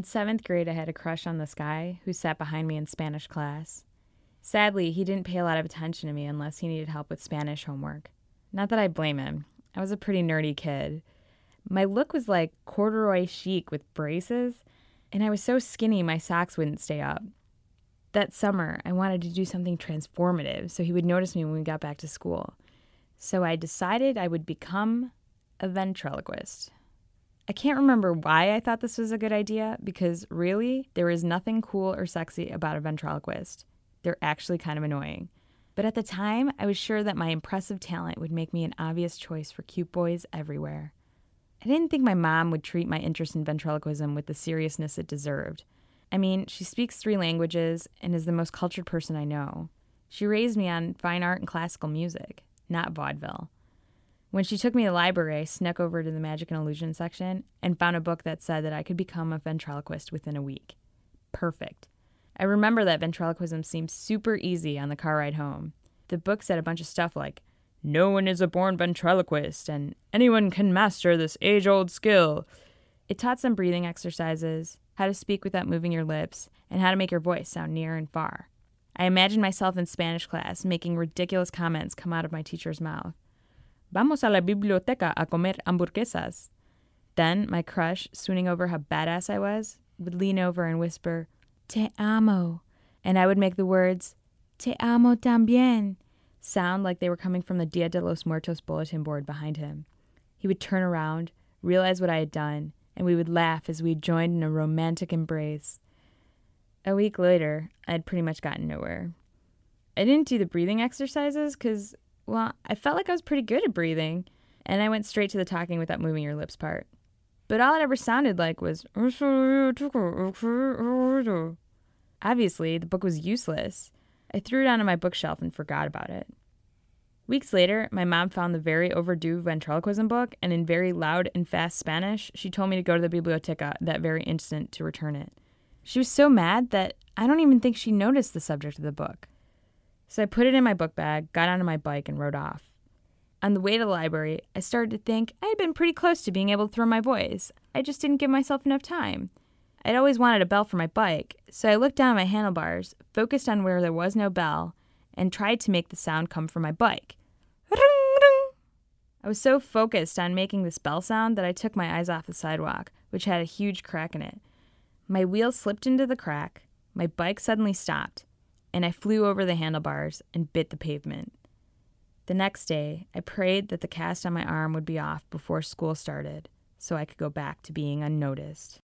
In seventh grade, I had a crush on this guy who sat behind me in Spanish class. Sadly, he didn't pay a lot of attention to me unless he needed help with Spanish homework. Not that I blame him, I was a pretty nerdy kid. My look was like corduroy chic with braces, and I was so skinny my socks wouldn't stay up. That summer, I wanted to do something transformative so he would notice me when we got back to school. So I decided I would become a ventriloquist. I can't remember why I thought this was a good idea because really, there is nothing cool or sexy about a ventriloquist. They're actually kind of annoying. But at the time, I was sure that my impressive talent would make me an obvious choice for cute boys everywhere. I didn't think my mom would treat my interest in ventriloquism with the seriousness it deserved. I mean, she speaks three languages and is the most cultured person I know. She raised me on fine art and classical music, not vaudeville. When she took me to the library, I snuck over to the magic and illusion section and found a book that said that I could become a ventriloquist within a week. Perfect. I remember that ventriloquism seemed super easy on the car ride home. The book said a bunch of stuff like, no one is a born ventriloquist, and anyone can master this age old skill. It taught some breathing exercises, how to speak without moving your lips, and how to make your voice sound near and far. I imagined myself in Spanish class making ridiculous comments come out of my teacher's mouth. Vamos a la biblioteca a comer hamburguesas. Then my crush, swooning over how badass I was, would lean over and whisper, Te amo. And I would make the words, Te amo también sound like they were coming from the Dia de los Muertos bulletin board behind him. He would turn around, realize what I had done, and we would laugh as we joined in a romantic embrace. A week later, I had pretty much gotten nowhere. I didn't do the breathing exercises because, well, I felt like I was pretty good at breathing, and I went straight to the talking without moving your lips part. But all it ever sounded like was. Obviously, the book was useless. I threw it onto my bookshelf and forgot about it. Weeks later, my mom found the very overdue ventriloquism book, and in very loud and fast Spanish, she told me to go to the biblioteca that very instant to return it. She was so mad that I don't even think she noticed the subject of the book. So I put it in my book bag, got onto my bike, and rode off. On the way to the library, I started to think I had been pretty close to being able to throw my voice. I just didn't give myself enough time. I'd always wanted a bell for my bike, so I looked down at my handlebars, focused on where there was no bell, and tried to make the sound come from my bike. I was so focused on making this bell sound that I took my eyes off the sidewalk, which had a huge crack in it. My wheel slipped into the crack, my bike suddenly stopped, and I flew over the handlebars and bit the pavement. The next day, I prayed that the cast on my arm would be off before school started so I could go back to being unnoticed.